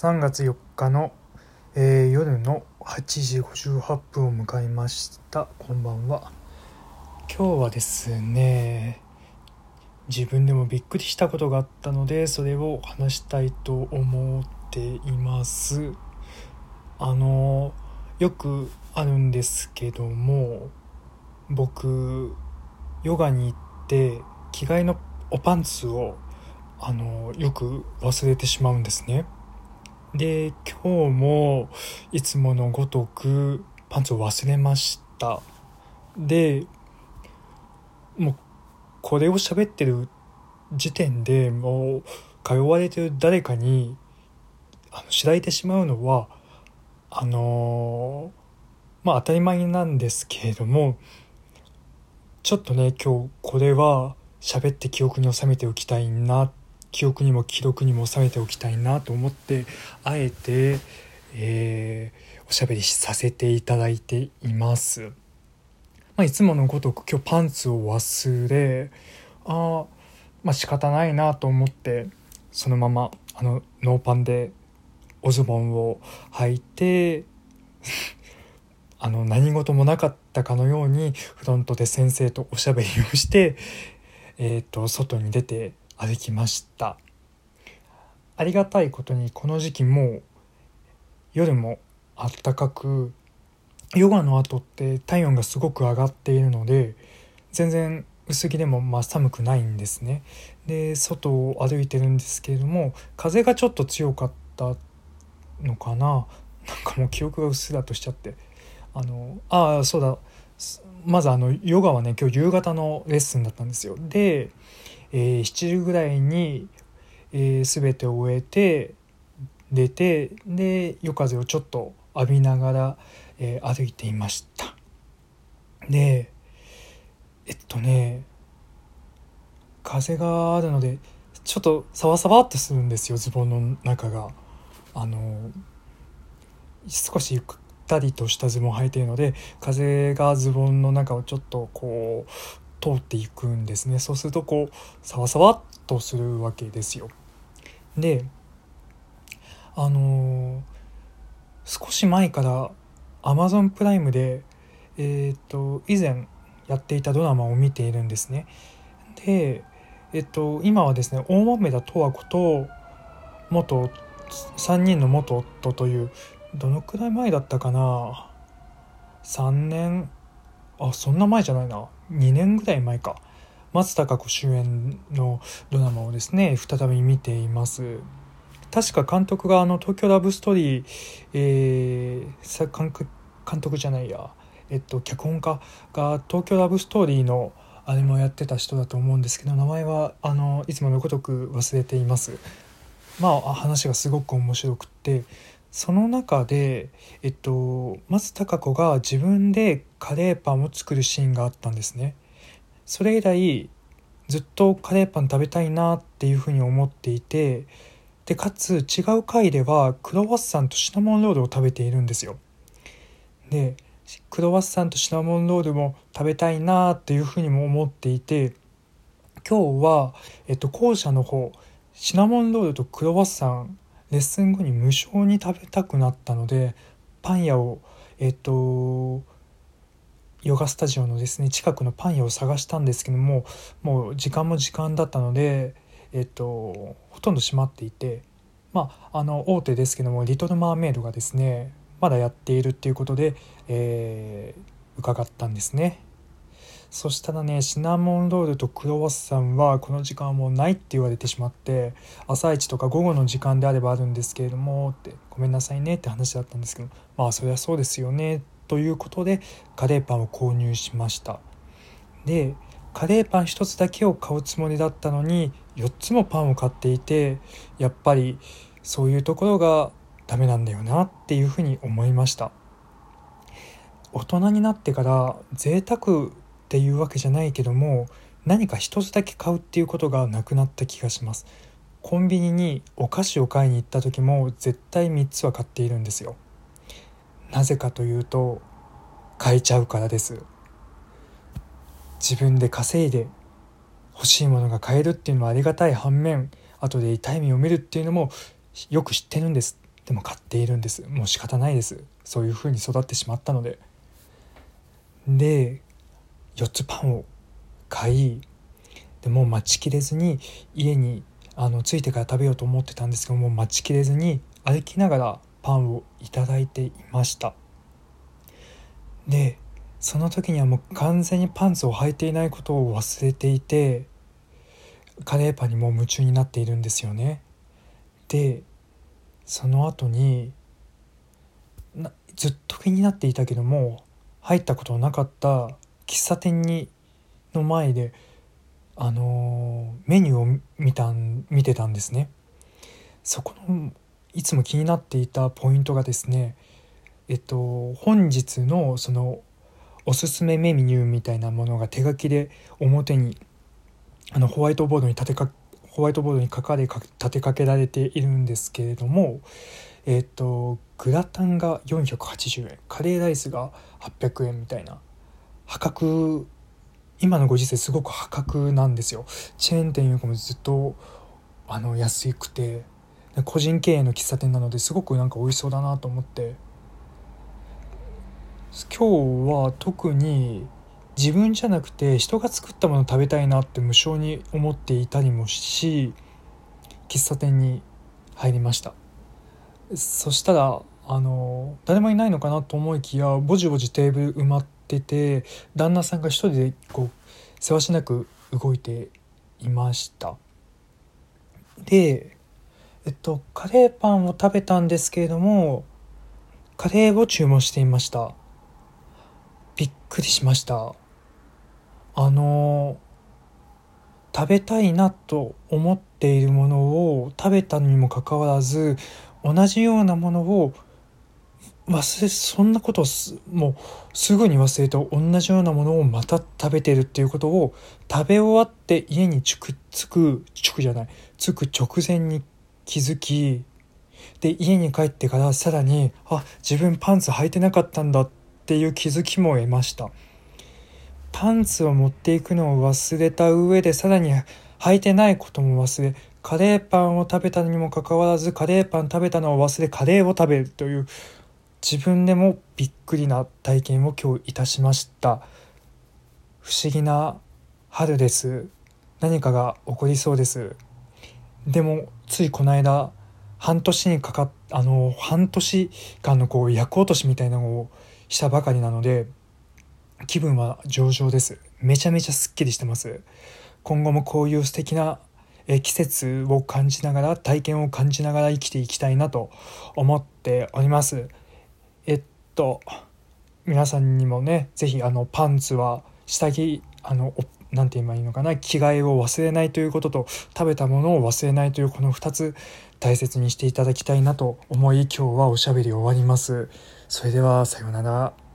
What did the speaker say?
3月4日の、えー、夜の8時58分を迎えました。こんばんは。今日はですね自分でもびっくりしたことがあったのでそれを話したいと思っています。あのよくあるんですけども僕ヨガに行って着替えのおパンツをあのよく忘れてしまうんですね。で今日もいつものごとくパンツを忘れました。でもうこれを喋ってる時点でもう通われてる誰かにあの知られてしまうのはあのまあ当たり前なんですけれどもちょっとね今日これは喋って記憶に収めておきたいなっ記憶にも記録にも収めておきたいなと思ってあえて、えー、おしゃべりさせていただいています。まあ、いつものごとく今日パンツを忘れあまあ仕方ないなと思ってそのままあのノーパンでおズボンを履いて あの何事もなかったかのようにフロントで先生とおしゃべりをして、えーと外に出て歩きました。ありがたいことにこの時期もう夜もあったかくヨガの後って体温がすごく上がっているので全然薄着でもまあ寒くないんですね。で外を歩いてるんですけれども風がちょっと強かったのかな。なんかもう記憶がうっすらとしちゃって。あのああそうだ。まずあのヨガはね今日夕方のレッスンだったんですよ。でえー、7時ぐらいに、えー、全てを終えて出てで夜風をちょっと浴びながら、えー、歩いていました。でえっとね風があるのでちょっとサワサワっとするんですよズボンの中が。あの少しゆったりとしたズボン履いているので風がズボンの中をちょっとこう通っていくんですね。そうするとこうサワサワっとするわけですよ。であのー、少し前から Amazon プライムでえっ、と以前やっていたドラマを見ているんですね。でえっ、と今はですね大豆田十和子と元3人の元夫というどのくらい前だったかな？3年あそんな前じゃないな。2年ぐらい前か。松たか子主演のドラマをですね再び見ています。確か監督があの東京ラブストーリー、えー、監督じゃないや。えっと脚本家が東京ラブストーリーのあれもやってた人だと思うんですけど名前はあのいつものごとく忘れています。まあ話がすごく面白くって。その中で、えっと、松たか子が自分でカレーパンを作るシーンがあったんですね。それ以来ずっとカレーパン食べたいなっていうふうに思っていてでかつ違う回ではクロワッサンとシナモンロールを食べているんですよ。でクロワッサンとシナモンロールも食べたいなっていうふうにも思っていて今日は、えっと、後者の方シナモンロールとクロワッサンレッスン後に無償に食べたくなったのでパン屋をえっ、とヨガスタジオのですね近くのパン屋を探したんですけどももう時間も時間だったのでえっ、とほとんど閉まっていてまああの大手ですけどもリトル・マーメイドがですねまだやっているっていうことで、えー、伺ったんですね。そしたらねシナモンロールとクロワッサンはこの時間はもうないって言われてしまって朝一とか午後の時間であればあるんですけれどもってごめんなさいねって話だったんですけどまあそりゃそうですよねということでカレーパンを購入しました。でカレーパン1つだけを買うつもりだったのに4つもパンを買っていてやっぱりそういうところがダメなんだよなっていうふうに思いました。大人になってから贅沢っていうわけじゃないけども何か一つだけ買うっていうことがなくなった気がします。コンビニにお菓子を買いに行った時も絶対3つは買っているんですよ。なぜかというと買えちゃうからです。自分で稼いで欲しいものが買えるっていうのはありがたい反面後で痛い目を見るっていうのもよく知ってるんです。でも買っているんです。もう仕方ないです。そういう風に育ってしまったので。で4つパンを買いでもう待ちきれずに家にあの着いてから食べようと思ってたんですけどもう待ちきれずに歩きながらパンをいただいていました。でその時にはもう完全にパンツを履いていないことを忘れていてカレーパンにも夢中になっているんですよね。でその後にずっと気になっていたけども入ったことのなかった喫茶店にの前であのー、メニューを見た見てたんですね。そこのいつも気になっていたポイントがですねえっと本日のそのおすすめメニューみたいなものが手書きで表にあのホワイトボードに立てかホワイトボードに書かれ立てかけられているんですけれどもえっとグラタンが480円カレーライスが800円みたいな破格今のご時世すごく破格なんですよ。チェーン店よりもずっとあの安くて個人経営の喫茶店なのですごくなんか美味しそうだなと思って。今日は特に自分じゃなくて人が作ったもの食べたいなって無性に思っていたりもし喫茶店に入りました。そしたらあの誰もいないのかなと思いきやぼじぼじテーブル埋まってて旦那さんが一人でこうせわしなく動いていました。でえっとカレーパンを食べたんですけれどもカレーを注文していました。びっくりしました。あの食べたいなと思っているものを食べたにもかかわらず同じようなものを忘れそんなことをもうすぐに忘れて同じようなものをまた食べてるっていうことを食べ終わって家に着く着く着くじゃない。着く直前に気づきで家に帰ってからさらにあ自分パンツ履いてなかったんだっていう気づきも得ました。パンツを持っていくのを忘れた上でさらに履いてないことも忘れカレーパンを食べたにもかかわらずカレーパン食べたのを忘れカレーを食べるという自分でもびっくりな体験を今日いたしました。不思議な春です。何かが起こりそうです。でもついこの間半年にかかっあの半年間のこう役落としみたいなのをしたばかりなので気分は上々です。めちゃめちゃすっきりしてます。今後もこういう素敵な季節を感じながら体験を感じながら生きていきたいなと思っております。えっと皆さんにもね是非あのパンツは下着あの何て言えばいいのかな？着替えを忘れないということと食べたものを忘れないというこの2つ大切にしていただきたいなと思い今日はおしゃべり終わります。それではさようなら。